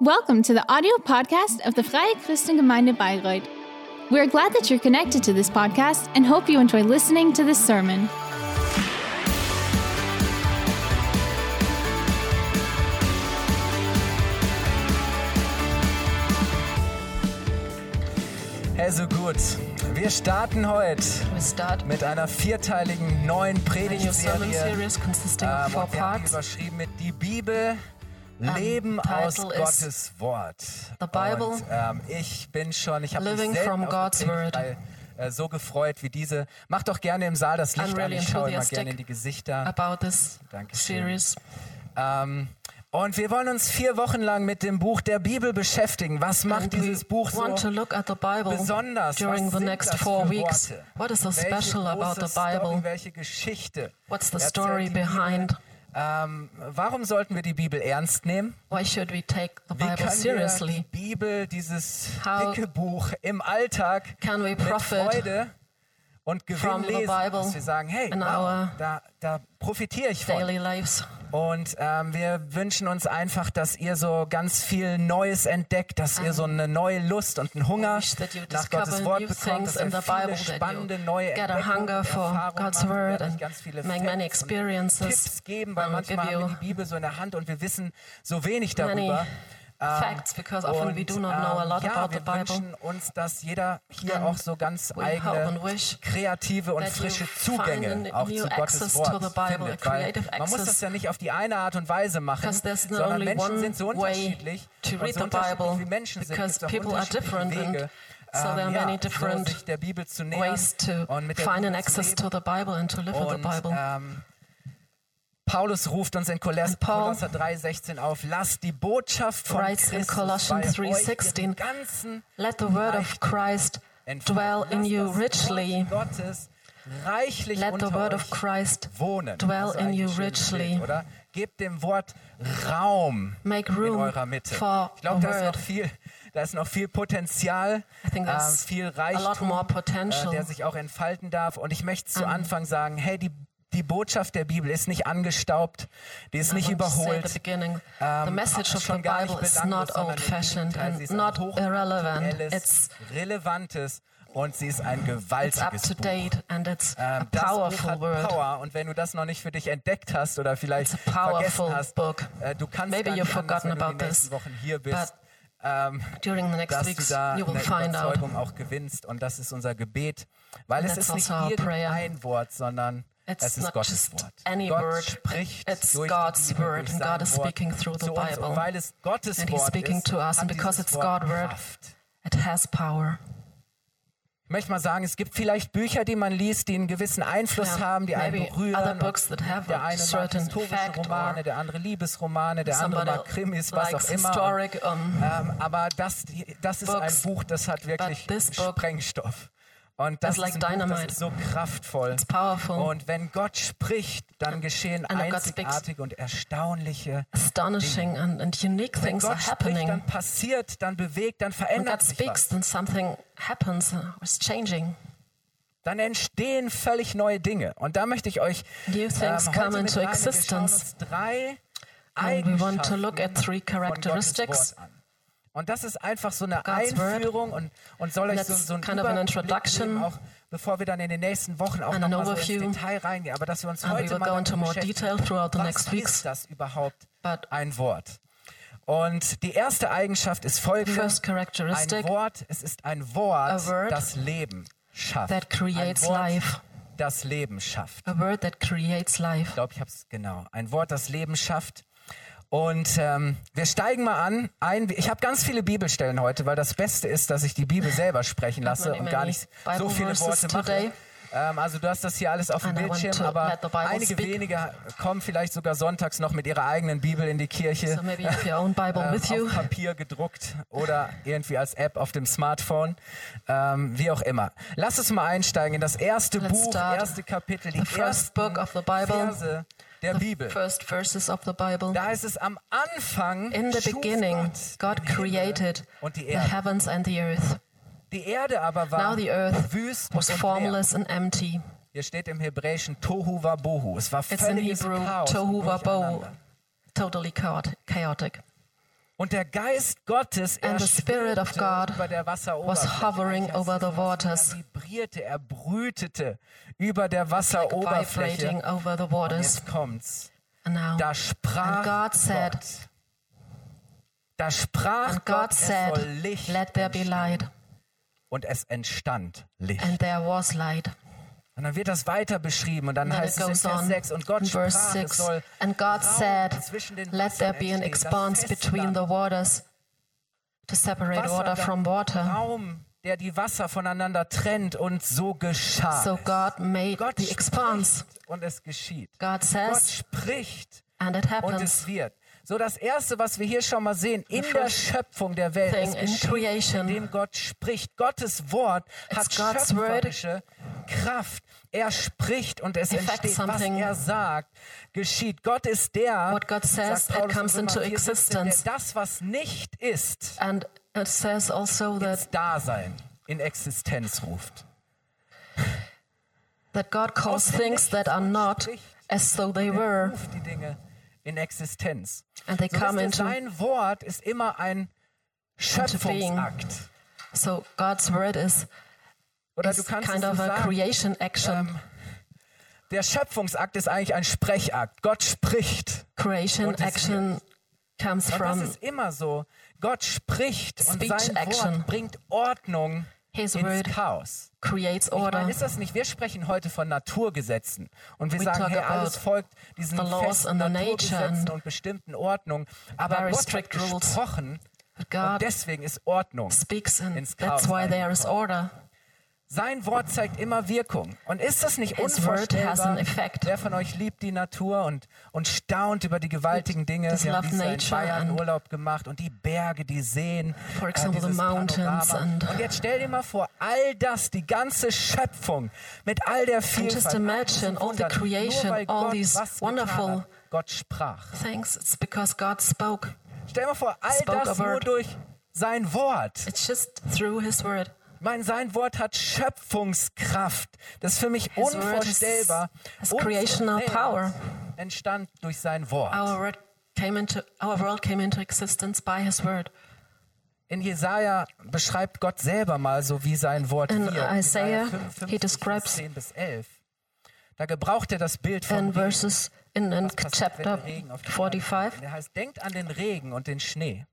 Welcome to the audio podcast of the Freie Christengemeinde Bayreuth. We're glad that you're connected to this podcast and hope you enjoy listening to this sermon. Hey, so gut. Wir starten heute We start mit einer vierteiligen neuen sermon Predigtserie. series consisting of ähm, four und wir haben die parts. überschrieben mit Die Bibel, Leben title aus Gottes Wort. The Bible, und, ähm, ich bin schon, ich habe mich from God's Word. äh, so gefreut wie diese. Macht doch gerne im Saal das Licht I'm really an. Ich schaue immer enthusiastic gerne in die Gesichter. About this Dankeschön. series. Ähm, und wir wollen uns vier Wochen lang mit dem Buch der Bibel beschäftigen. Was macht And we dieses Buch so besonders? during Was the next das four für weeks. Worte? What is so welche special about the Bible? Story, welche Geschichte? What's the story die Bibel? Ähm, warum sollten wir die Bibel ernst nehmen? Why should we take the Wie Bible können wir die seriously? Bibel, dieses How dicke Buch, im Alltag can we mit Freude und Gewinn lesen? Dass wir sagen, hey, wow, da, da profitiere ich von. Und ähm, wir wünschen uns einfach, dass ihr so ganz viel Neues entdeckt, dass ihr so eine neue Lust und einen Hunger nach Gottes Wort new bekommt, dass ihr viele spannende neue get a Entdeckungen, hunger for Erfahrungen God's macht. Ganz viele Facts Tipps geben, weil manchmal haben wir die Bibel so in der Hand und wir wissen so wenig darüber. Ähm, facts because often we do not know a ähm, lot ja, about wir the Bible. wünschen uns, dass jeder hier And auch so ganz eigene, kreative und frische Zugänge auch zu Gottes access Wort to the Bible, findet. Weil man muss das ja nicht auf die eine Art und Weise machen, sondern Menschen sind so unterschiedlich to und read so the Bible wie Menschen sind, because people are different and Wege, so there are ähm, many different ways to und find an access to the Bible and to live with the Und Bible. Paulus ruft uns in Kolosser 3,16 auf, lasst die Botschaft von writes in Christus Colossians bei euch 3:16, ihren ganzen Let the word of Christ dwell in you richly. Gottes reichlich Let the word of Christ wohnen. dwell ist in you richly. Bild, oder? Gebt dem Wort Raum Make in room eurer Mitte. for Ich glaube, da ist noch viel, da ist noch viel Potenzial, there's viel a lot Reichtum, äh, der sich auch entfalten darf. Und ich möchte zu Anfang sagen, hey, die die Botschaft der Bibel ist nicht angestaubt, die ist nicht überholt. the the ähm, message of the Bible is not old-fashioned and ist ein not irrelevant. It's relevantes und sie ist ein it's gewaltiges to Buch. and it's a Ähm, das Buch powerful hat word. Power und wenn du das noch nicht für dich entdeckt hast oder vielleicht It's vergessen hast, book. äh, du kannst Maybe gar nicht anders, wenn du about die nächsten Wochen hier bist, ähm, During the next dass du weeks, da you will eine find out. Überzeugung auch gewinnst und das ist unser Gebet, weil es That's ist nicht also prayer. irgendein Wort, sondern It's es ist not Gottes just Wort. any Gott word, spricht it's durch God's die Bibel, word durch God is speaking through the uns. Bible. Und weil es Gottes And he's Wort speaking ist, to us, and because it's God's word, Kraft. It has power. Ich möchte mal sagen, es gibt vielleicht Bücher, die man liest, die einen gewissen Einfluss Yeah, haben, die einen berühren. other und books that have der a eine mag certain historische Romane, der andere Liebesromane, der andere mag Krimis, was auch immer. um, ähm, aber das, das ist ein Buch, das hat wirklich Sprengstoff. Und das like ist das ist so kraftvoll. It's powerful. Und wenn Gott spricht, dann geschehen And einzigartige und erstaunliche astonishing and, and unique Wenn things are Gott spricht, happening. dann passiert, dann bewegt, dann verändert sich speaks, was. then something happens uh, is changing. dann entstehen völlig neue Dinge. Und da möchte ich euch New ähm, things heute come into existence. drei And we want to look at three von Gottes characteristics. Wort an. Und das ist einfach so eine God's. Einführung und, und soll euch so, so ein kind Überblick auch bevor wir dann in den nächsten Wochen auch And noch an mal so ins. Detail reingehen. Aber dass wir uns we heute will mal go damit into more beschäftigen, detail throughout the was next weeks. ist das überhaupt But ein Wort? Und die erste Eigenschaft ist folgende. Ein Wort, es ist ein Wort, a word das Leben schafft. that creates ein Wort, life. das Leben schafft. a word that creates life. Ich glaube, ich habe es genau. Ein Wort, das Leben schafft. Und ähm, wir steigen mal an. Ein, ich habe ganz viele Bibelstellen heute, weil das Beste ist, dass ich die Bibel selber sprechen lasse und gar nicht so Bible viele verses Worte mache. Ähm, also du hast das hier alles auf dem Bildschirm, aber einige speak. wenige kommen vielleicht sogar sonntags noch mit ihrer eigenen Bibel in die Kirche. So ähm, auf Papier gedruckt oder irgendwie als App auf dem Smartphone, ähm, wie auch immer. Lass uns mal einsteigen in das erste Let's Buch, erste Kapitel, die ersten book of the Bible. Verse der Bibel. first verses of the Bible. Da heißt es am Anfang In the beginning, God created the heavens and the earth. Die Erde aber war Now the earth wüst was formless and empty. Hier steht im Hebräischen Tohu Wabohu. Es war It's in völliges Hebrew Chaos tohu wabohu, Durcheinander. totally chaot- chaotic. Und der Geist Gottes, And the Spirit of God über der was hovering over the waters. Er vibrierte, er brütete über der Wasseroberfläche. vibrating over the Und waters. jetzt kommt's. And now, Da sprach And God said- Gott. Da sprach and Gott, God es said, Let there be light. Und es entstand Licht. And there was light. Und dann wird das weiter beschrieben und dann Then heißt es in Vers on 6 und Gott sprach, es 6. soll And God said, Let there be an expanse between the waters to separate water from water. Raum, der die Wasser voneinander trennt und so geschah. So es. God made Gott the expanse. und es geschieht. God Gott says, spricht and it und happens. es wird. So das erste, was wir hier schon mal sehen, in der Schöpfung der Welt, es in indem Gott spricht. Gottes Wort hat schöpferische Kraft. Er spricht und es entsteht, was er sagt, geschieht. Gott ist der, What God says, sagt Paulus it comes into 4, 17, existence. der das, was nicht ist, And it says also that, ins Dasein, in Existenz ruft. that God calls dem things that are not as though they Er were. In Existenz. And they So come into, sein Wort ist immer ein Schöpfungsakt. so God's word is, Oder is du kannst kind of a sagen, creation action. ähm, der Schöpfungsakt ist eigentlich ein Sprechakt. Gott spricht. Creation action comes Und das from ist immer so. Gott spricht und sein action. Wort bringt Ordnung His ins word Chaos. creates Ich meine, order. ist das nicht? Wir sprechen heute von Naturgesetzen und wir We sagen, hey, alles folgt diesen festen Naturgesetzen und bestimmten Ordnungen. Aber Gott hat gesprochen But und deswegen ist Ordnung. speaks and ins that's Chaos why there is order. Sein Wort zeigt immer Wirkung. Und ist das nicht His unvorstellbar? Wer von euch liebt die Natur und, und staunt über die gewaltigen Dinge? Just Wir haben in Bayern and- Urlaub gemacht und die Berge, die Seen. For example, the mountains Panorama. and- und jetzt stell dir mal vor, all das, die ganze Schöpfung mit all der Vielfalt. just all imagine all the creation, nur weil all Gott these was wonderful- hat. Gott sprach. Thanks, it's because God spoke. Stell dir mal vor, all Spoke das nur durch sein Wort. It's just through His word. Mein sein Wort hat Schöpfungskraft. Das ist für mich His unvorstellbar. has Unsere creational power. entstand durch sein Wort. Our word came into our world came into existence by His word. In Jesaja beschreibt Gott selber mal so, wie sein Wort In wirkt. Isaiah, 55, he describes- Vers 10 bis 11. Da gebraucht er das Bild von Regen. verses in, in passiert, wenn chapter der Regen auf die Erde 45, fällt? Und Er heißt, denkt an den Regen und den Schnee.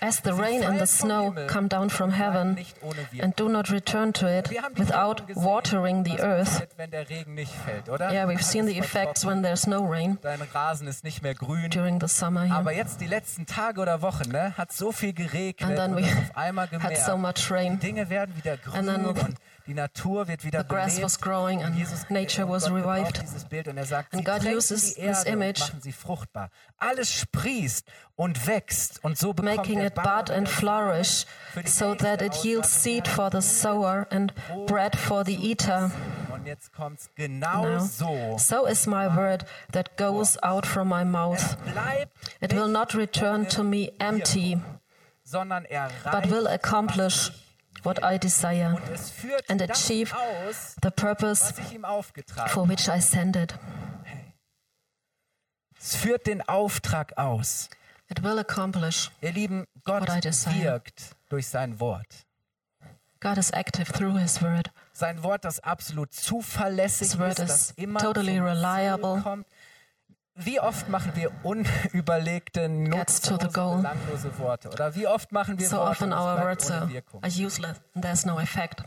As the rain and the snow come down from heaven and do not return to it without watering the earth. Yeah, we've seen the effects when there's no rain during the summer here. And then we had so much rain. And then die Natur wird wieder the grass belebt. was growing and Jesus, nature was Gott revived. dieses Bild und er sagt, And God uses die this image, machen sie fruchtbar. Alles sprießt und wächst und so bekommt making it bud and flourish, so that it yields seed for the sower and bread for the eater. Und jetzt kommt's genau Now, so. so is my word that goes out from my mouth. It will not return to me empty, sondern er but will accomplish what I desire and achieve the purpose for which I send it. Es führt den Auftrag aus. It will accomplish. Ihr Lieben, Gott wirkt durch sein Wort. God is active through His word. Sein Wort, das absolut zuverlässig His ist, das immer totally reliable. kommt. Wie oft machen wir unüberlegte, nutzlose, goal. belanglose Worte? Oder wie oft machen wir So Worte often es our words ohne are, Wirkung? are useless and there's no effect.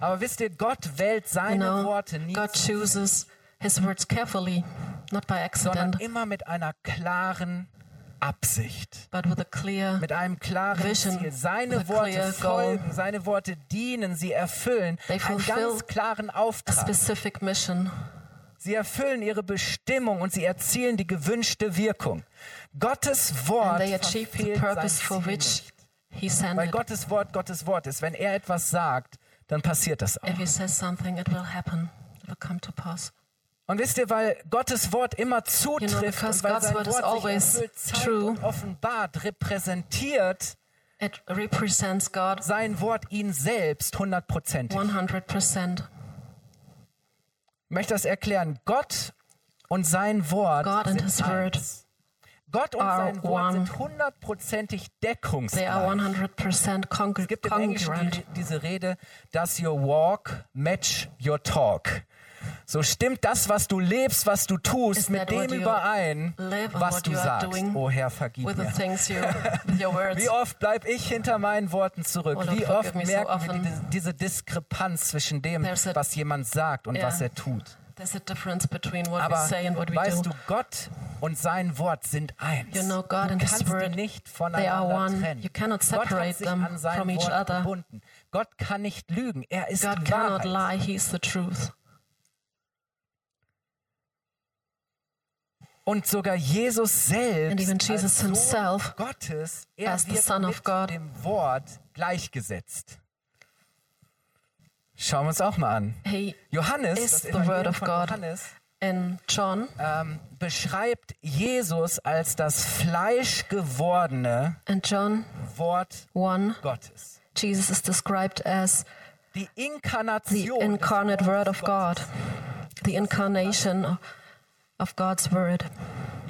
Aber wisst ihr, Gott wählt You seine know, Worte nie, God chooses His words carefully, not by sondern accident, immer mit einer klaren Absicht. but with a clear mit einem klaren Vision, Ziel. Seine a Worte clear goal. folgen, seine Worte dienen, sie erfüllen They einen ganz klaren a Auftrag. specific mission. Sie erfüllen ihre Bestimmung und sie erzielen die gewünschte Wirkung. Gottes Wort And they achieve the verfehlt sein purpose for Ziel which nicht. He sent Weil. Gottes Wort Gottes Wort ist. Wenn er etwas sagt, dann passiert das auch. If He says something, it will happen. It will come to pass. Und wisst ihr, weil Gottes Wort immer zutrifft because und weil God's sein Wort sich erfüllt, zeigt true. und offenbart, repräsentiert It represents God sein Wort ihn selbst hundertprozentig. 100%. Möchte das erklären. Gott und sein Wort God and sind his word. Gott und sein Wort one. sind hundertprozentig They are deckungsgleich. 100% congr- Es gibt im Englischen diese Rede, does your walk match your talk? So stimmt das, was du lebst, was du tust, Is mit dem überein, was du sagst. Oh Herr, vergib mir. you. Wie oft bleib ich hinter meinen Worten zurück? Oh Wie oft me so merken wir often. diese, Diskrepanz zwischen dem, a- was jemand sagt und Yeah. was er tut? Aber weißt do. du, Gott und sein Wort sind eins. You know, God du kannst die Word, nicht voneinander trennen. You cannot Gott hat sich an sein Wort other. gebunden. Gott kann nicht lügen. Er ist God die Wahrheit. lie, He's the truth. Und sogar Jesus selbst Jesus als Sohn Gottes, er as the wird Son of mit God. dem Wort gleichgesetzt. Schauen wir uns auch mal an. He Johannes, is das the Word of God. Johannes, in John ähm, beschreibt Jesus als das fleischgewordene Wort 1, Gottes. Jesus is described as Die the Inkarnation incarnate Word of God, the incarnation of God's Word.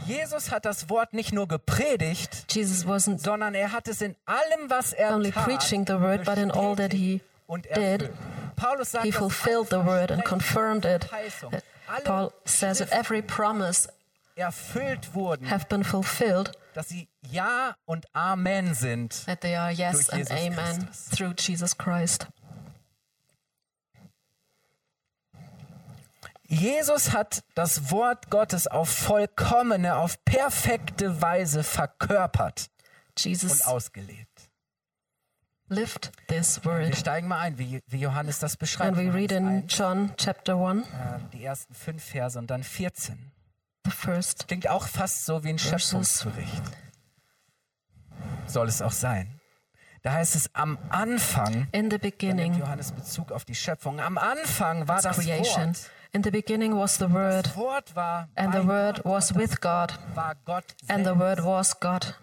Jesus hat das Wort nicht nur gepredigt, Jesus wasn't sondern er hat es in allem, was er only tat, preaching the word, but in all that he did. He fulfilled the word and confirmed it. Verheißungen, That alle Paul says that every promise erfüllt wurden, have been fulfilled, dass sie Ja und Amen sind. that they are yes and amen Christus. through Jesus Christ. Jesus hat das Wort Gottes auf vollkommene, auf perfekte Weise verkörpert und Jesus ausgelebt. lived this Wir word. steigen mal ein, wie, wie Johannes das beschreibt. And we read in 1, John chapter 1, äh, die ersten fünf Verse und dann 14. the first Klingt auch fast so wie ein. Schöpfungsbericht. Soll es auch sein. Da heißt es, am Anfang, in the beginning, Johannes Bezug auf die Schöpfung, am Anfang war das creation. Wort. In the beginning was the Word, Das Wort war and bei the Word Gott, was with God, war Gott and the selbst. Word was God.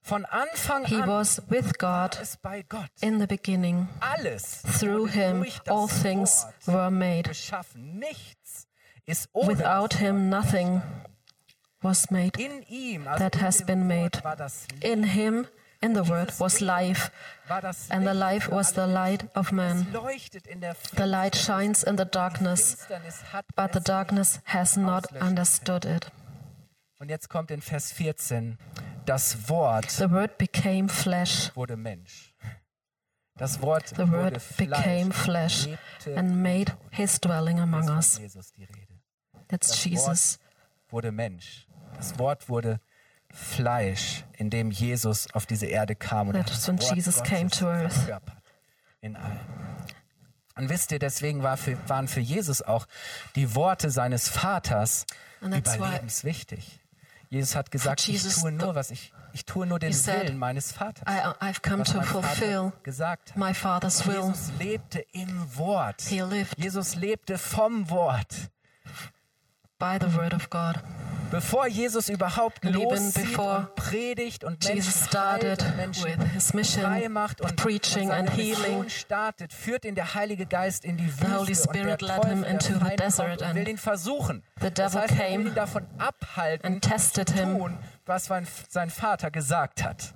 Von Anfang He an was with God war es bei Gott. in the beginning. Alles Through wurde him durch das all things Wort were made. geschaffen. Nichts ist ohne Without das him nothing was made. In ihm, also that in has dem been Wort made. war das Licht, In him, in the Word, was life, and the life was the light of man. leuchtet in der The light shines in the darkness, but the darkness has not understood it. Und jetzt kommt in Vers 14, das Wort The Word became flesh. wurde Mensch. Das Wort The wurde Word became flesh and made his dwelling among us. Jesus die Rede. That's Jesus. Wort wurde Mensch. Das Wort wurde Fleisch, in dem Jesus auf diese Erde kam und das when Jesus came to earth. in allem. Und wisst ihr, deswegen war für, waren für Jesus auch die Worte seines Vaters überlebenswichtig. Jesus hat gesagt, Jesus, ich tue nur, was ich, ich tue nur den said, Willen meines Vaters. I, I've come to fulfill gesagt my Father's will. Jesus lebte im Wort. He lived Jesus lebte vom Wort. By the Word of God. Bevor Jesus überhaupt loszieht before und predigt und Jesus started heilt und Menschen with his mission macht und, preaching und seine and healing. startet, führt ihn der Heilige Geist in die Wüste Holy und der Spirit led Teufel, him der into the desert and will ihn versuchen. the das devil heißt, er will came ihn davon abhalten, and tested zu him. tun, was sein, Vater gesagt hat.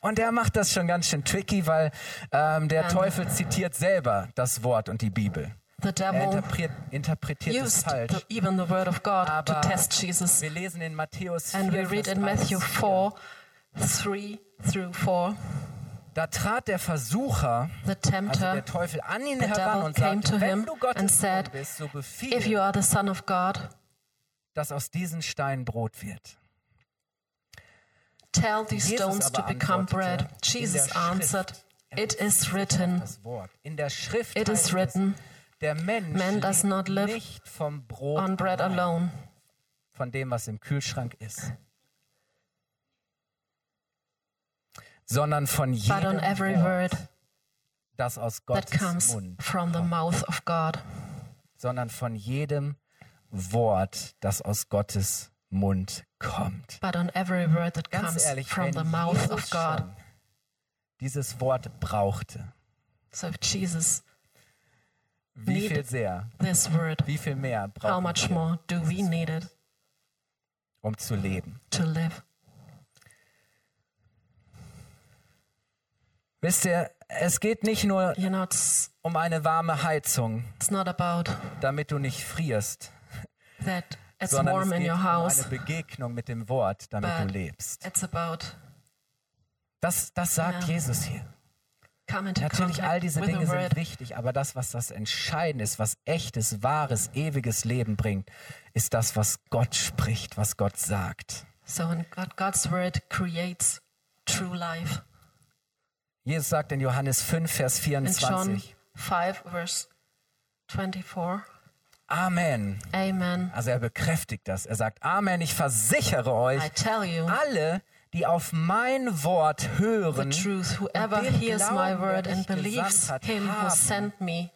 Und er macht das schon ganz schön tricky, weil ähm, der And- Teufel zitiert selber das Wort und die Bibel. The Er devil interpretiert, interpretiert es falsch. the, even the Word of God to Aber test Jesus. wir lesen in Matthäus 4, And we read in 3 bis Matthew 4. 4 3 through 4 Da trat der Versucher, the also tempter, der Teufel, an ihn heran und came sagte, to wenn him du Gottes said, bist, so If you befiehl, are the Son of God, dass aus diesen Steinen Brot wird. tell these Jesus stones to become bread. Jesus answered, er It is written. In der Schrift It is written, es, der Mensch Man does lebt not live nicht vom Brot on bread allein, alone, von dem, was im Kühlschrank ist, sondern von jedem every Wort, word das aus that Gottes comes Mund from the mouth of God. sondern von jedem Wort, das aus Gottes Mund kommt. But on every word that Ganz comes ehrlich, from wenn the mouth of God. dieses Wort brauchte, So if Jesus wie viel sehr, this word, wie viel mehr how brauchen much wir? more do we need it? um zu leben. to live. Wisst ihr, es geht nicht nur You know, um eine warme Heizung, damit du nicht frierst, sondern es geht um house, eine Begegnung mit dem Wort, damit du lebst. Das, das sagt Ja. Jesus hier. Natürlich, all diese Dinge sind wichtig, aber das, was das Entscheidende ist, was echtes, wahres, ewiges Leben bringt, ist das, was Gott spricht, was Gott sagt. So when God, God's word creates true life. Jesus sagt in Johannes 5, Vers In John 24, 5, verse 24, Amen. Amen. Also er bekräftigt das. Er sagt, Amen, ich versichere euch, I tell you alle, die auf mein Wort the hören, truth. Whoever hears my word and believes hat, him who sent me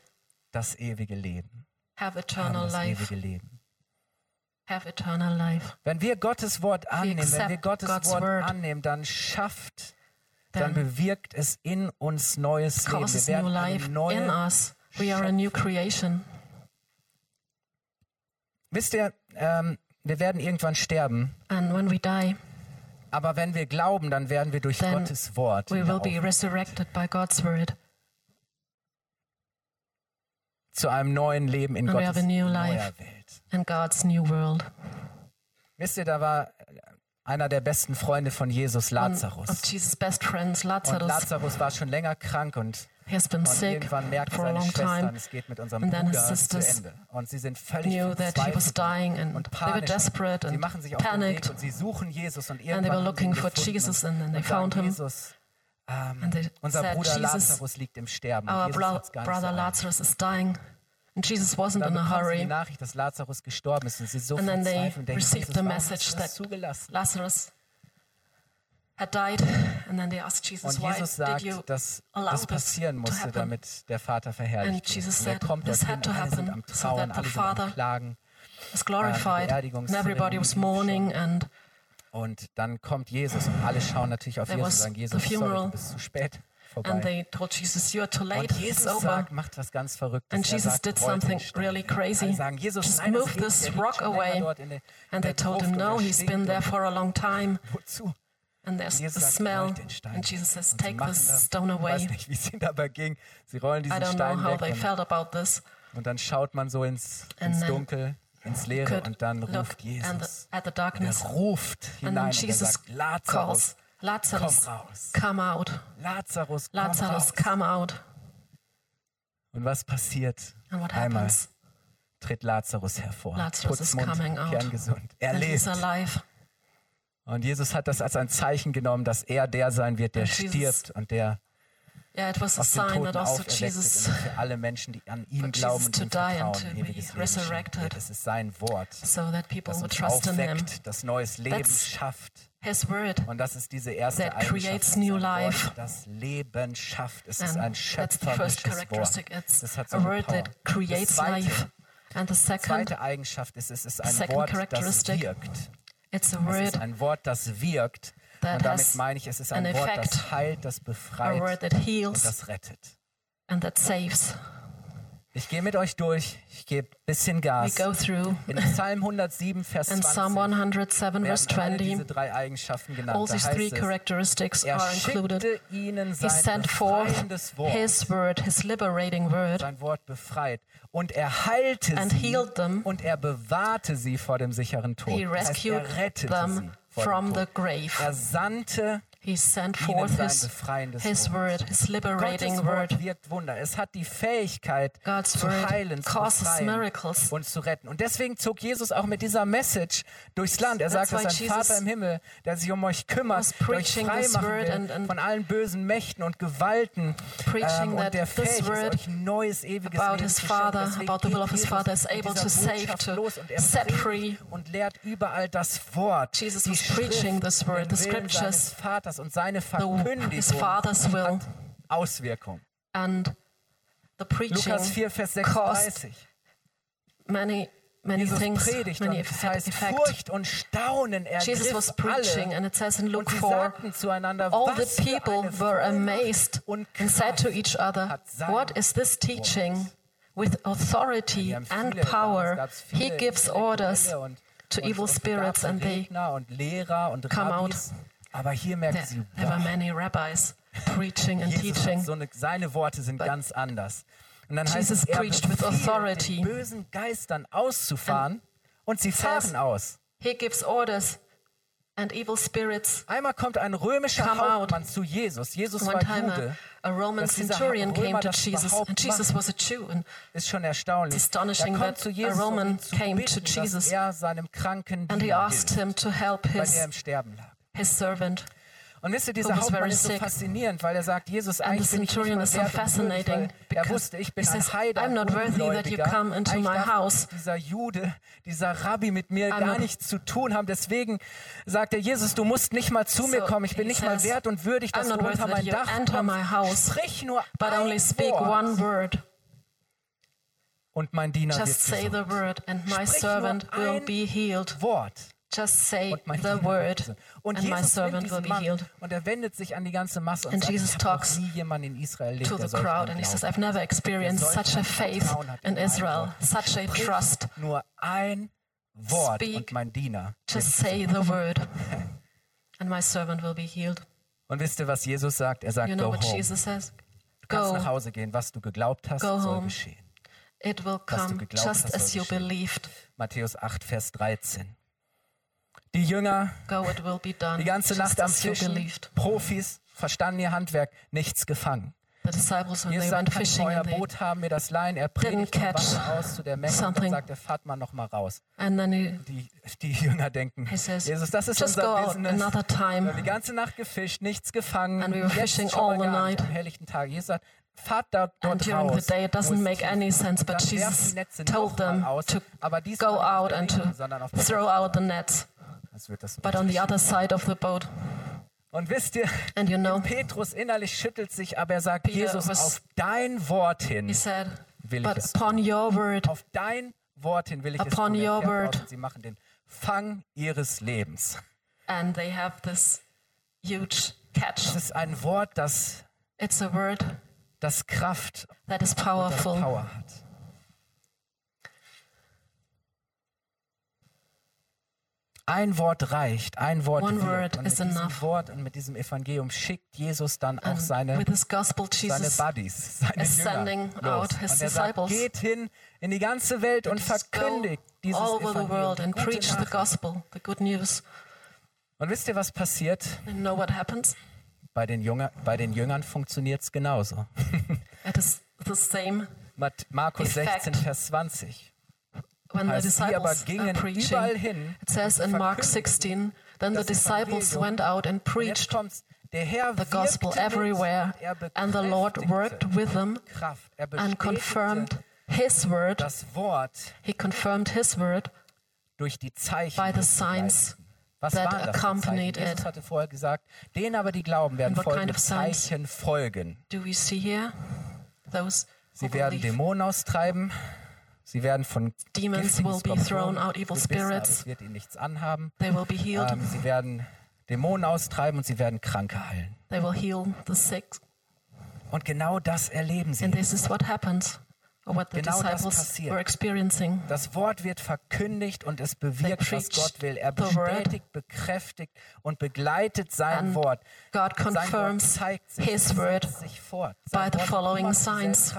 das ewige Leben. have eternal das life. ewige Leben. Have eternal life. Wenn wir Gottes Wort annehmen, wenn wir Gottes God's Wort word, annehmen, dann schafft, dann bewirkt es in uns neues Leben. Wir new werden eine life in neue. us. We are a new creation. Wisst ihr, ähm, wir werden irgendwann sterben, And when we die, aber wenn wir glauben, dann werden wir durch Then Gottes Wort we will be resurrected by God's word. zu einem neuen Leben in And Gottes neuer. Welt. and God's new world. Wisst ihr, da war einer der besten Freunde von Jesus, One Lazarus. of Jesus' best friends, Und Lazarus, Lazarus war schon länger krank und, und sick irgendwann a seine Schwestern, es geht mit unserem and Bruder zu Ende. Und sie sind völlig verzweifelt und they were panisch. sie machen sich auf den Weg und sie suchen Jesus und irgendwann haben sie Jesus und, and then they und sagen, found him. Jesus, ähm, And they unser said, Bruder Jesus, Lazarus liegt im Sterben. Our Jesus bro- brother. Lazarus is dying. And Jesus wasn't in a sie die hurry. Nachricht, dass Lazarus gestorben ist und sie so And then they denken, received the message that? Lazarus had died. And then they asked Jesus, Und why Jesus did sagt, you dass allow das passieren to musste, damit der Vater verherrlicht And Jesus wird. Und er said, kommt this had to happen so that the Father Klagen. was glorified? And everybody was mourning and Und dann kommt Jesus und alle schauen natürlich auf Jesus und sagen, Jesus, sorry, du bist zu spät and vorbei. they told Jesus, you are too late. Und It's Jesus over. sagt, macht was ganz Verrücktes. And er Jesus sagt, did something really crazy. Alle sagen, Jesus, Just nein, move this liegt rock away. in And they told him, und no, he's been there for a long time. Wozu? And there's Jesus the sagt, smell. And. Jesus says, take this das. stone Ich weiß away. nicht, wie es ihnen dabei ging. Sie rollen I diesen know Stein how weg they und, felt about this. und dann schaut man so ins, And ins then Dunkel, ins Leere und dann ruft and the, Jesus. at the Er ruft And hinein und er Jesus sagt, Lazarus, calls, Lazarus, komm raus. come out. Lazarus, komm Lazarus, raus. come out. Und was passiert? And what Einmal happens? tritt Lazarus hervor. Lazarus is Putzmund, coming out. kerngesund. Er And lebt. alive. Und Jesus hat das als ein Zeichen genommen, dass er der sein wird, der Jesus stirbt und der Yeah, it was a aus den sign Toten that also Jesus, und für alle Menschen, die an ihn glauben und ihm vertrauen, ewiges Leben schenkt. Es ist sein Wort, so that people das uns trust aufweckt, das neues Leben That's schafft. His word. Und das ist diese erste that Eigenschaft, creates dass new life. Das Leben schafft. Es ist And ein that's the first schöpferisches Wort. characteristic. It's Das hat so a eine word Power. that creates zweite, life. And the second, zweite Eigenschaft ist, es ist ein second Wort, das characteristic, wirkt. it's a Es ist ein Wort, das wirkt. that Und damit has meine ich, es ist ein an Wort, effect. das heilt, das a befreit word that und heals das rettet. and that saves. Ich gehe mit euch durch. Ich gebe ein bisschen We Gas. go through In Psalm 107, Vers in 20 Psalm 107, verse werden alle diese 20. drei Eigenschaften genannt. All these three characteristics er are included. ihnen He sein sent forth Wort. His word, His liberating word, sein Wort befreit. Und er heilte and sie healed them. und er bewahrte sie vor dem sicheren Tod. He Das heißt, rescued er rettete them sie from dem the grave. Er sandte He sent forth sein His, his word, His liberating Gottes word. Wort wirkt Wunder. Es hat die Fähigkeit God's zu heilen, zu befreien und zu retten. Und deswegen zog Jesus auch mit dieser Message durchs Land. Er sagt, dass why ein Jesus Vater im Himmel, der sich um euch kümmert, euch frei machen will and- and von allen bösen Mächten und Gewalten ähm, und der fähig ist, euch neues, ewiges about Leben his. Father, about the will geht of his Jesus Father is able to save, to set free. und lehrt überall das Wort, Jesus was preaching this word, the scriptures, seines Vaters und seine Verkündigung hat Auswirkung. and the preaching Lukas 4, Vers caused 36. many, many Jesus things, predigt many und es heißt, effect. Furcht und Staunen Jesus was ergriff preaching, alle and it says in und Luke sie 4, sagten zueinander, all the was people were amazed und and said to each other, What is this teaching? With authority and power, he gives orders to evil spirits and they come Rabbis. Aber hier merken there, sie, there were many rabbis preaching and Jesus teaching. so eine, seine Worte sind ganz anders. Und dann heißt Jesus es, er preached with authority. den bösen Geistern auszufahren und sie fahren aus. He gives orders and evil spirits Einmal kommt ein römischer Come out. Hauptmann zu Jesus. Jesus One war time Jude. a, a Roman centurion came to Jesus, and Jesus was a Jew. And Ist schon erstaunlich. It's astonishing that zu a Jesus, um Roman zu came bitten, to Jesus. er seinem kranken and he asked hilft, him to help weil his, er im Sterben lag. His servant. Und wisst ihr, dieser Hauptmann ist so faszinierend, weil er sagt, Jesus, eigentlich bin ich nicht mal so fascinating er wusste, ich bin he ein says, Heide, "I'm not worthy that you come into my house." dieser Jude, dieser Rabbi mit mir I'm gar nichts zu tun haben. Deswegen sagt er, Jesus, du musst nicht mal zu mir So kommen. Ich bin nicht mal says, wert und würdig, dass "I'm du unter mein Dach enter my house, kommst. Sprich nur But ein only speak Wort one word. und mein Diener wird Just say gesund. the word, and my Sprich servant will ein be healed. Wort. Just say the word. Und and my Jesus nimmt servant will be healed. und er wendet sich an die ganze Masse und And sagt, Jesus talks nie jemanden in Israel erlebt, to the crowd, and he says, I've never experienced such a faith in Israel, such a trust. Nur ein Wort Speak. und mein Diener. Just say the word, and my servant will be healed. Und wisst ihr, was Jesus sagt? Er sagt, You know go what home. Jesus says? Du kannst nach Go, Hause gehen. Was du geglaubt hast, Go soll home. geschehen. it will Was du come geglaubt just hast, as you believed. Matthäus 8, Vers 13. Die Jünger, Go, die ganze Nacht am Fischen. Profis, verstanden ihr Handwerk, nichts gefangen. The disciples, when Jesus they went fishing, euer Boot haben, mir das leihen. Er predigt Wasser aus zu der Menge und something. sagt er, fahrt mal noch mal raus. he, Die, die Jünger denken, says, Jesus, das ist unser Business. another Wir haben die ganze Nacht gefischt, nichts gefangen. And we were Jetzt fishing all the night. am helllichten Tag. Jesus sagt, fahrt dort, dort And during raus. the day, it doesn't es make any sense, Und but Jesus told them to go out and to throw out the nets, Das wird das but on the other side of the boat. Und wisst ihr, And you know, Petrus innerlich schüttelt sich, aber er sagt, Peter Jesus, was- auf dein Wort hin he said, will ich but es upon your word, Auf dein Wort hin will ich es Upon tun. Er your word. Und sie machen den Fang ihres Lebens. and they have this huge catch. Es ist ein Wort, das, It's a word das Kraft that is und powerful. Power hat. Ein Wort reicht, ein Wort One word Und is mit diesem enough. Wort und mit diesem Evangelium schickt Jesus dann auch And seine, with his gospel, seine Jesus Buddies, seine is Jünger sending los. out his und er sagt, disciples. geht hin in die ganze Welt und just go verkündigt dieses all over the world and gute preach the Nachricht. gospel, the good news. Und wisst ihr, was passiert? And know what happens? Bei den, Jünger, bei den Jüngern funktioniert es genauso. It is the same Mat- Markus Effekt. 16, Vers 20. when the disciples are gingen preaching. It says in Mark verkündigten 16, then the disciples went out and preached kommt's. Der Herr the gospel everywhere, er and the Lord worked with them. Er and confirmed his word. das Wort He confirmed his word durch die Zeichen. by the signs. Was that waren das accompanied? Jesus it. hatte vorher gesagt, denen aber die glauben werden And what folgen, kind of? Zeichen folgen. Do we see here those Sie werden believe? Dämonen austreiben. Sie werden von Demons will be thrown out, evil aber spirits. es wird ihnen nichts anhaben. They will be healed. Ähm, sie werden Dämonen austreiben und sie werden Kranke heilen. They will heal the sick. Und genau das erleben sie. And this is what happens, Genau das disciples passiert. were experiencing. Das Wort wird verkündigt und es bewirkt, was Gott will. Er bestätigt, bekräftigt und begleitet sein Wort. God Und sein Wort confirms zeigt sich, His word sich fort. by the following signs.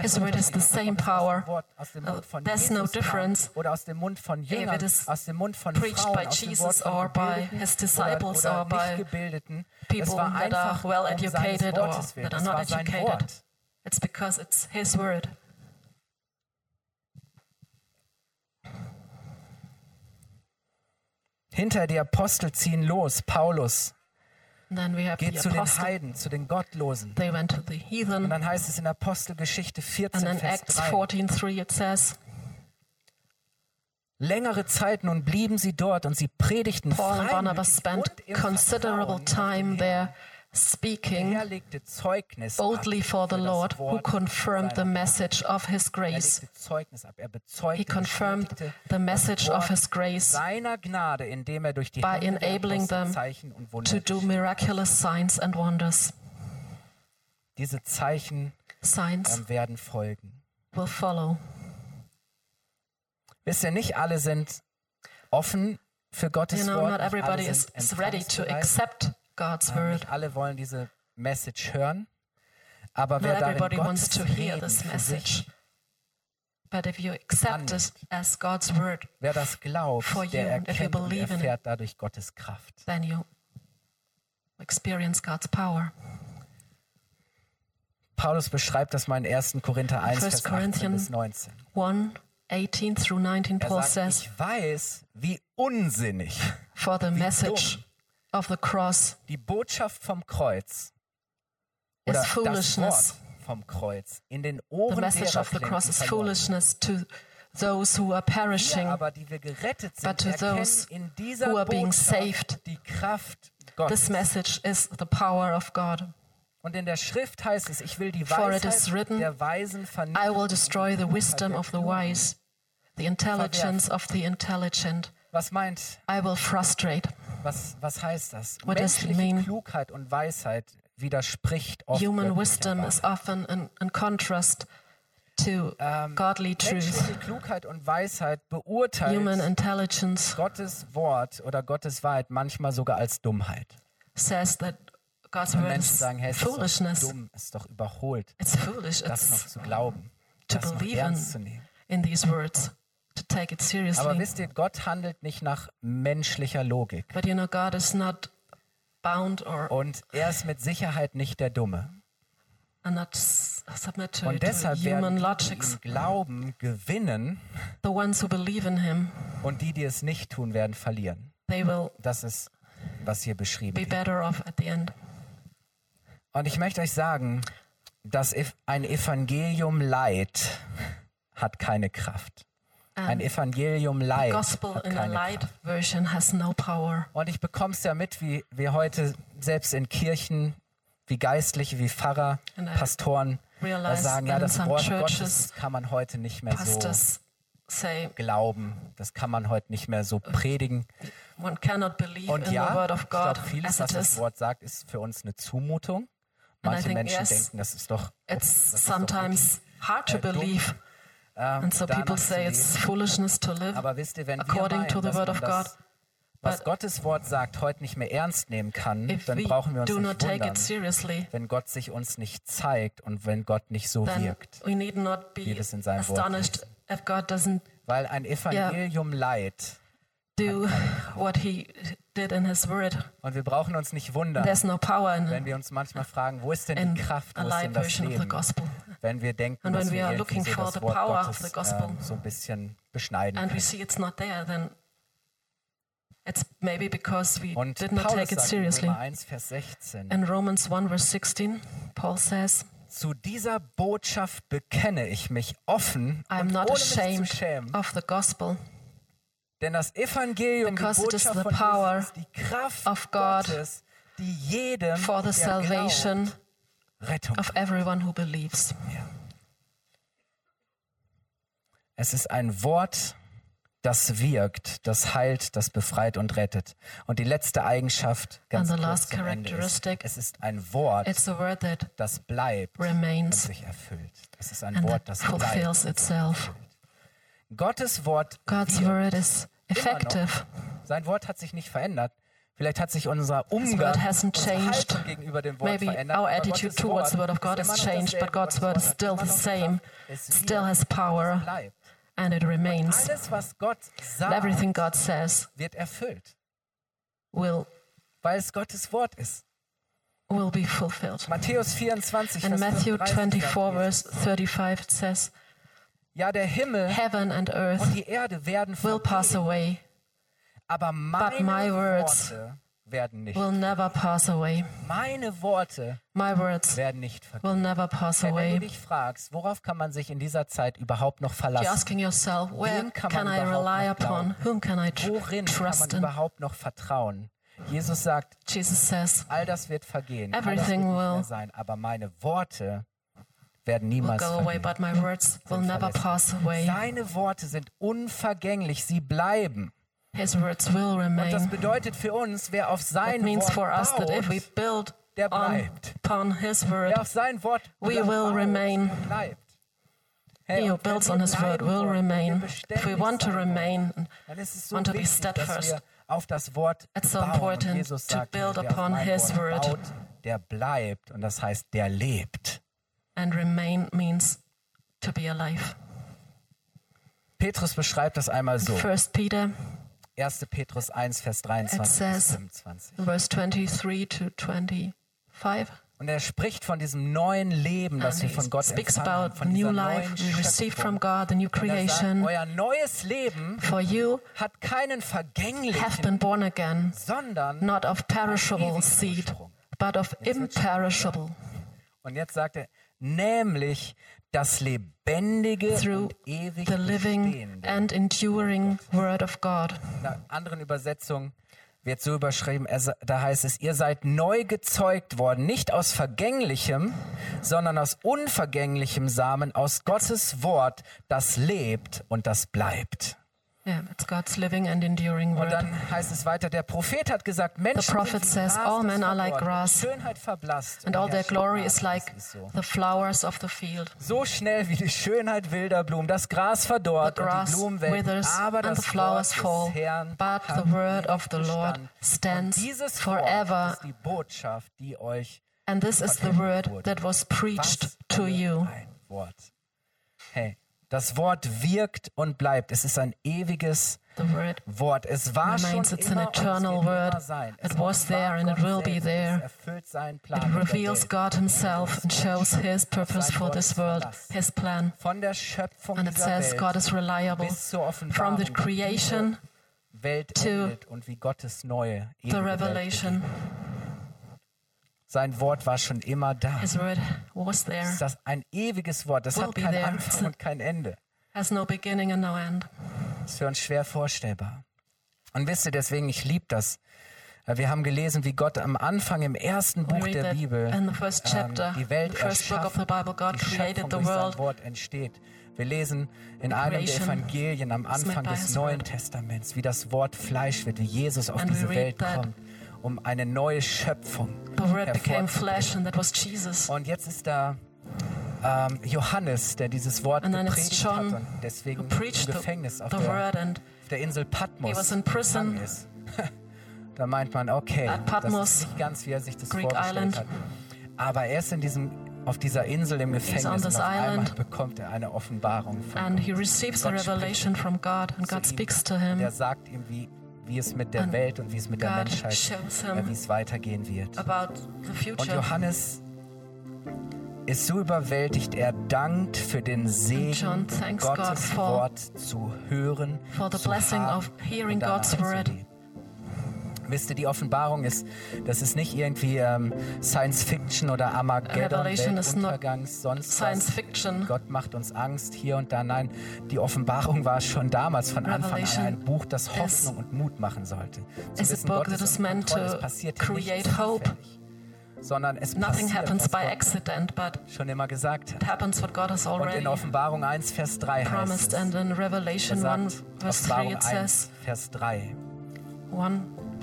His word is the same power. Uh, von there's Jesus no difference oder aus dem Mund von Jüngern, aus dem Mund von preached Frauen, by Jesus or by his oder, disciples or by people that are well educated or that are not educated. It's because it's His word. Hinter die Apostel ziehen los. Paulus And then we have geht the zu den. Heiden, zu den Gottlosen. Und dann heißt es in Apostelgeschichte And 14, in Vers Acts 3. 14:3 it says, Längere Zeit nun blieben sie dort und sie predigten Paul and Barnabas spent considerable time there speaking Herr legte Zeugnis boldly ab for the für das Lord, who Wort confirmed the seiner message of His Er grace. legte Zeugnis ab. Er bezeugte, He confirmed bestätigte the message das of Wort His grace seiner Gnade, indem er durch die by Hände der enabling Apostel them Zeichen und Wunder to do geschah. miraculous signs and wonders. Diese Zeichen Signs ähm, werden folgen. will follow. Wisst ihr, nicht alle sind offen für Gottes You know, Wort. not Nicht everybody alle is, sind is ready to empfangsbereit. accept God's Ähm, word. Nicht alle wollen diese Message hören. Aber wer Not darin everybody wants Gottes to hear this message. But if you accept it as God's word, wer das glaubt, For der you, if you erkennt und believe in it. erfährt dadurch Gottes Kraft. then you experience God's power. Paulus beschreibt das mal in 1. Korinther 1, 1. Vers 18 Corinthians bis 19. 1 18 through 19, Er Paul sagt, says, ich weiß, wie unsinnig For the message of the cross die Botschaft vom Kreuz is oder das Wort foolishness. vom Kreuz in den The Ohren message derer of the cross is foolishness to those who are perishing, aber, die wir gerettet sind, but to those in dieser who are being saved, die Kraft Gottes. this message is the power of God. Und in der Schrift heißt es, ich will die Weisheit is written, der Weisen I vernichten. will destroy the wisdom of the wise, the intelligence of the intelligent. Was meint, I will frustrate. Was, was heißt das? What Menschliche mean? Klugheit und Weisheit widerspricht oft Human wisdom is often in, in contrast to godly truth. Menschliche Klugheit und Weisheit beurteilt Human intelligence Gottes Wort oder Gottes Wahrheit manchmal sogar als Dummheit. says that God's word Menschen is sagen, hey, ist doch foolishness. dumm, es ist doch überholt, It's foolish. das noch It's zu glauben, to das noch believe ernst zu in, nehmen. in these words, to take it Aber seriously. wisst ihr, Gott handelt nicht nach menschlicher Logik. But you know, God is not bound or Und er ist mit Sicherheit nicht der Dumme. and not submit to, Und to deshalb werden human die, die logics. glauben, gewinnen The ones who believe in Him, und die, die es nicht tun, werden verlieren. they will Das ist, was hier beschrieben be wird. better off at the end. Und ich möchte euch sagen, dass ein Evangelium Leid hat keine Kraft. Ein Evangelium Leid Gospel in a light version has no power. Und ich bekomme es ja mit, wie wir heute selbst in Kirchen, wie Geistliche, wie Pfarrer, Pastoren realize sagen, ja, das Wort Gottes kann man heute nicht mehr so glauben, das kann man heute nicht mehr so predigen. one cannot believe Und ja, ich glaube, vieles, as was das. Wort sagt, ist für uns eine Zumutung. Manche Menschen denken, das ist doch It's sometimes hard to äh, believe, ähm, and so people say it's foolishness to live. Aber wisst ihr, wenn wir according meinen, to the word of God. was But Gottes Wort sagt, heute nicht mehr ernst nehmen kann, If dann brauchen wir uns do nicht not take wundern, it seriously, wenn Gott sich uns nicht zeigt und wenn Gott nicht so wirkt. we need not wie be wir es in seinem Wort astonished if God doesn't Weil ein Evangelium Leid do what He did in His word. und wir brauchen uns nicht wundern, no power in, wenn wir uns manchmal fragen, wo ist denn die Kraft, wo ist denn das Leben? Wenn wir denken, And dass we wir irgendwie looking so for das the Wort power of Gottes the gospel ähm, so ein bisschen beschneiden And we können. see it's not there, then it's maybe because we Und did not Paulus take it seriously. Römer 1, Vers 16, In Romans 1, verse 16, Paul says, Zu dieser Botschaft bekenne ich mich offen I am not ohne mich zu schämen. of the gospel, Denn das Evangelium, die Because it is Botschaft the von power Jesus, ist die Kraft of God Gottes, die jedem, for the salvation glaubt, Rettung. of everyone who believes. Es ist ein Wort, das wirkt, das heilt, das befreit und rettet. Und die letzte Eigenschaft, ganz And the last Ende ist, characteristic, es ist ein Wort, It's a word that das bleibt und remains sich erfüllt. Es ist ein Wort, das bleibt. itself. Gottes Wort God's word is effective. Sein Wort hat sich nicht verändert. Vielleicht hat sich unser Umgang, gegenüber dem Wort Maybe verändert. our attitude Gottes towards the word of God has changed, but God's word is still the same, still has power, and it remains. Alles, was Gott And sagt, everything God says wird erfüllt, will weil es Gottes Wort ist. will be fulfilled. Matthäus 24, In Vers Matthew 34 24, sagt verse 35, it says, Ja, der Himmel Heaven and earth und die Erde werden will pass away, aber meine my words Worte werden nicht. will never pass away. Meine Worte My words werden nicht vergehen. will never pass Hey, wenn away. du dich fragst, worauf kann man sich in dieser Zeit überhaupt noch You're verlassen? asking yourself, where Wem kann can man I rely upon? Whom can I tr- Worin kann man trust überhaupt noch vertrauen? Jesus sagt, Jesus says, all das wird vergehen, all das wird Everything will- sein, aber meine Worte werden will niemals go away, but my words will never pass away. Seine Worte sind unvergänglich, sie bleiben. His words will Und das remain. bedeutet für uns, wer auf sein means Wort for us that baut, if we build der on, bleibt. upon His word, wer auf sein Wort We will remain. bleibt. Hey, He who builds on his word will remain. If we want to remain so want to be steadfast, auf das Wort It's so important Jesus to sagt, build wer auf upon his word. baut, der bleibt. Und das heißt, der lebt. and remain means to be alive. Petrus beschreibt das einmal so. First Peter 1. Petrus 1, Vers 23 bis says- 25. verse 23 to 25. Und er spricht von diesem neuen Leben, das And wir he von Gott speaks empfangen haben, about von new life we received from. God, the new er sagt, creation. euer neues Leben For you hat keinen have vergänglichen, been born again, sondern not of perishable seed, but of imperishable, Und jetzt sagt er, nämlich das lebendige through und ewig the living and enduring Word of God. In einer anderen Übersetzung wird so überschrieben, er da heißt es, ihr seid neu gezeugt worden, nicht aus vergänglichem, sondern aus unvergänglichem Samen, aus Gottes Wort, das lebt und das bleibt. Yeah, it's God's living and enduring Und Word. dann heißt es weiter, der Prophet hat gesagt, Menschen prophet sind wie says, all men are like verdorrt, grass, Schönheit verblasst. And und all their glory is like the flowers of the field. so schnell wie die Schönheit wilder Blumen. Das Gras The verdorrt und die grass Blumen welken, aber and das the flowers Wort fall, des Herrn but the word of the Lord stands und forever. Ist die Botschaft, die euch And this is the word that was preached to you. Hey, das Wort wirkt und bleibt. Es ist ein ewiges Wort. Es war remains. schon It's an immer und es eternal wird word. sein. Es It was there and it Gott will be selbst. there. It reveals. God Himself and shows His purpose for this world, His plan. Von der Schöpfung And it says Welt God is reliable bis zur from the creation to endet und wie Gottes neue the revelation. Sein Wort war schon immer da. His word was there, Das ist das ein ewiges Wort. Das Will hat keinen. Anfang und kein Ende. has no beginning and no end. Das ist für uns schwer vorstellbar. Und wisst ihr, deswegen, ich liebe das. Äh, Wir haben gelesen, wie Gott am Anfang im ersten Buch der Bibel first chapter, ähm, die Welt erschaffen, Bible, God die Schöpfung durch sein. Wort entsteht. Wir lesen in einem der Evangelien am Anfang des Neuen. Testaments, wie das Wort Fleisch wird, wie Jesus auf diese Welt kommt, um eine neue Schöpfung The word became hervorzubringen. flesh, and that was Jesus. Und jetzt ist da ähm, Johannes, der dieses Wort And gepredigt John hat und deswegen im Gefängnis auf the der, and auf der Insel Patmos in prison. ist. da meint man, okay, At das Patmos, ist nicht ganz, wie er sich das Greek vorgestellt island. hat. Aber er ist in diesem, auf dieser Insel im Gefängnis und auf einmal bekommt er eine Offenbarung von and Gott. he receives a Gott spricht revelation from God, and God ihm. speaks to him Der sagt ihm, wie, wie es mit der Welt und wie es mit der God Menschheit, äh, wie es weitergehen wird. Und. Johannes ist so überwältigt, er dankt für den Segen, Gottes God Wort zu hören, for the zu blessing haben of hearing God's zu word. Wisst ihr, die Offenbarung ist, das ist nicht irgendwie ähm, Science Fiction oder Armageddon, Revelation Weltuntergangs, sonst Science was. fiction. Gott macht uns Angst hier und da. Nein, die Offenbarung war schon damals von Anfang an Revelation ein Buch, das Hoffnung und Mut machen sollte. Zu is a wissen, book Gott that ist is meant to Es create hope. zufällig, sondern es Nothing passiert, happens was by Gott accident, but schon immer gesagt hat. it happens what God has Und already in Offenbarung 1, Vers 3 heißt promised. es, And in Revelation 1, sagt, verse 3, Offenbarung it 1, says, Vers 3, 1,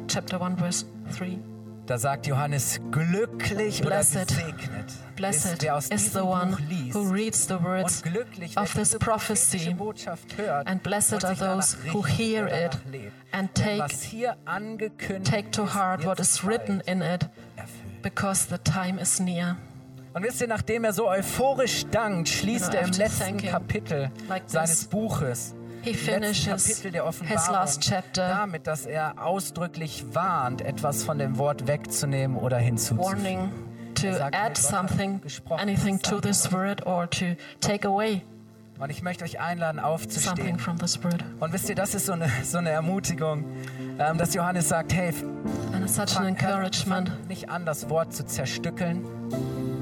chapter 1, verse 3. da sagt Johannes, glücklich oder Blessed, gesegnet Blessed is the one who reads the words of this prophecy, and blessed are those who hear it and take- take to heart what is written in it, because the time is near. Und wisst ihr, nachdem er so euphorisch dankt, schließt er im letzten Kapitel seines Buches, He finishes Kapitel der his Offenbarung, last chapter damit, dass er ausdrücklich warnt, etwas von dem Wort wegzunehmen oder hinzuzufügen. warning to sagt, add something, anything to this word or to take away Und ich möchte euch einladen, aufzustehen. Und wisst ihr, das ist so eine, so eine Ermutigung, ähm, dass Johannes sagt, hey, fang- hört nicht an, das Wort zu zerstückeln.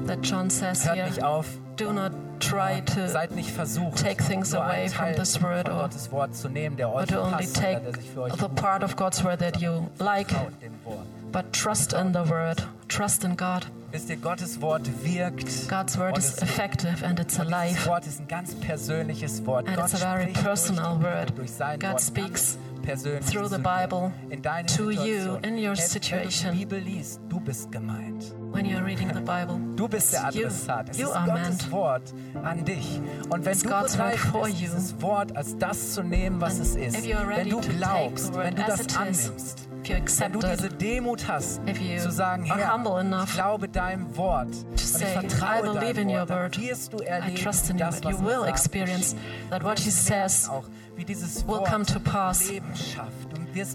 that John says Hört here, nicht auf. do not try to Seid nicht versucht, take things away from this word or- Wort zu nehmen, der or euch to only take der sich für euch the part of God's word that you like, traut, dem Wort. but trust in the word, trust in God. Wisst ihr, Gottes Wort wirkt. God's word is effective and it's alive. Wort ist ein ganz persönliches Wort. And Gott it's a very personal word. Bibel, durch sein God speaks through the Bible in to you in your situation. Wenn du die Bibel liest, du bist gemeint. When when you're reading the Bible. Du bist der. Adressat. Es ist Gottes meant. Wort an dich. Und wenn du bereit bist, dieses Wort als das zu nehmen, was es ist, if you are wenn ready du glaubst, wenn du as das it is, annimmst, if you wenn du diese Demut hast, zu sagen, Herr, ich glaube deinem Wort und ich say, vertraue I believe deinem in your Wort, dann word. wirst du I erleben, das, was you er will sagt, experience geschieht. that Du what he wirst merken says auch, wie dieses will Wort come to pass. Leben schafft.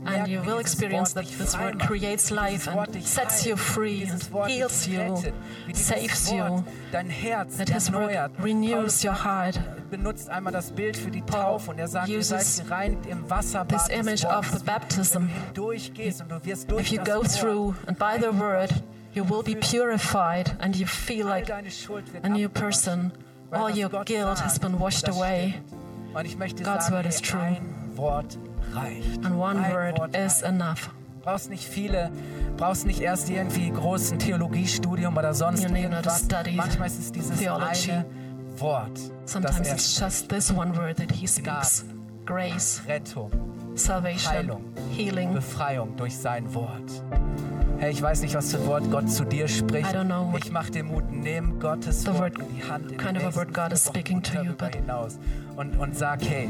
And you will experience that this word creates life and sets you free and heals you, saves you, that his word renews your heart. benutzt einmal das Bild für die Taufe und er sagt, ihr seid uses gereinigt im Wasserbad This image of the baptism. Wenn du hindurchgehst und du wirst durch If you das go Wort, through and by the word, you will be purified and you feel like deine Schuld wird a new person. All your guilt has been washed away. stimmt. Und ich möchte God's word is true. Reicht. And one ein word Wort is reicht. enough. brauchst nicht viele, brauchst nicht erst irgendwie großen Theologiestudium oder sonst You need not to irgendwas. study Manchmal ist es dieses theology. eine Wort, Sometimes das it's er just this one word that he speaks grace, Rettung, salvation, Heilung, healing. Befreiung durch sein Wort. Hey, ich weiß nicht, was für ein Wort Gott zu dir spricht. I don't know what ich mach dir Mut, nimm Gottes the Wort word- in die Hand. In kind den of a word God is Wochen speaking to you, darüber but- hinaus. Und, und sag, hey,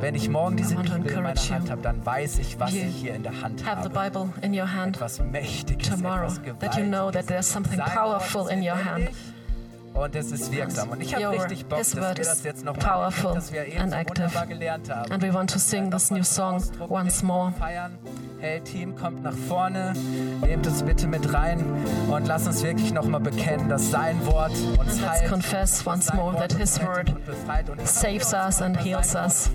wenn ich morgen diese Bibel in meiner Hand habe, dann weiß ich, was ich hier in der Hand Have the habe. Bible in your hand Etwas Mächtiges, tomorrow, etwas that you know that Gewaltiges. there's something powerful in your hand. Und es ist wirksam. Und ich habe richtig Bock, dass wir das jetzt noch powerful dass wir eben and so wunderbar gelernt haben. And we want to sing this new song once more. Feiern. Hey Team, kommt nach vorne, nehmt es bitte mit rein und lasst uns wirklich nochmal bekennen, dass sein Wort uns And let's heilt. confess once more that uns his word saves us uns and heals us.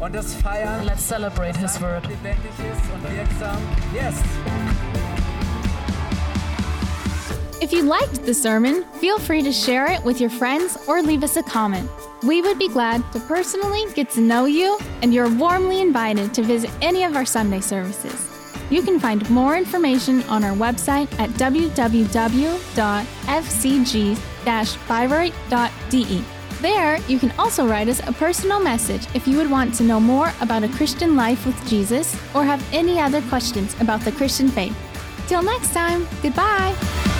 Und das feiern, And let's celebrate his word. lebendig ist und wirksam. Yes! If you liked the sermon, feel free to share it with your friends or leave us a comment. We would be glad to personally get to know you, and you're warmly invited to visit any of our Sunday services. You can find more information on our website at www.fcg-bayreuth.de. There, you can also write us a personal message if you would want to know more about a Christian life with Jesus or have any other questions about the Christian faith. Till next time, goodbye!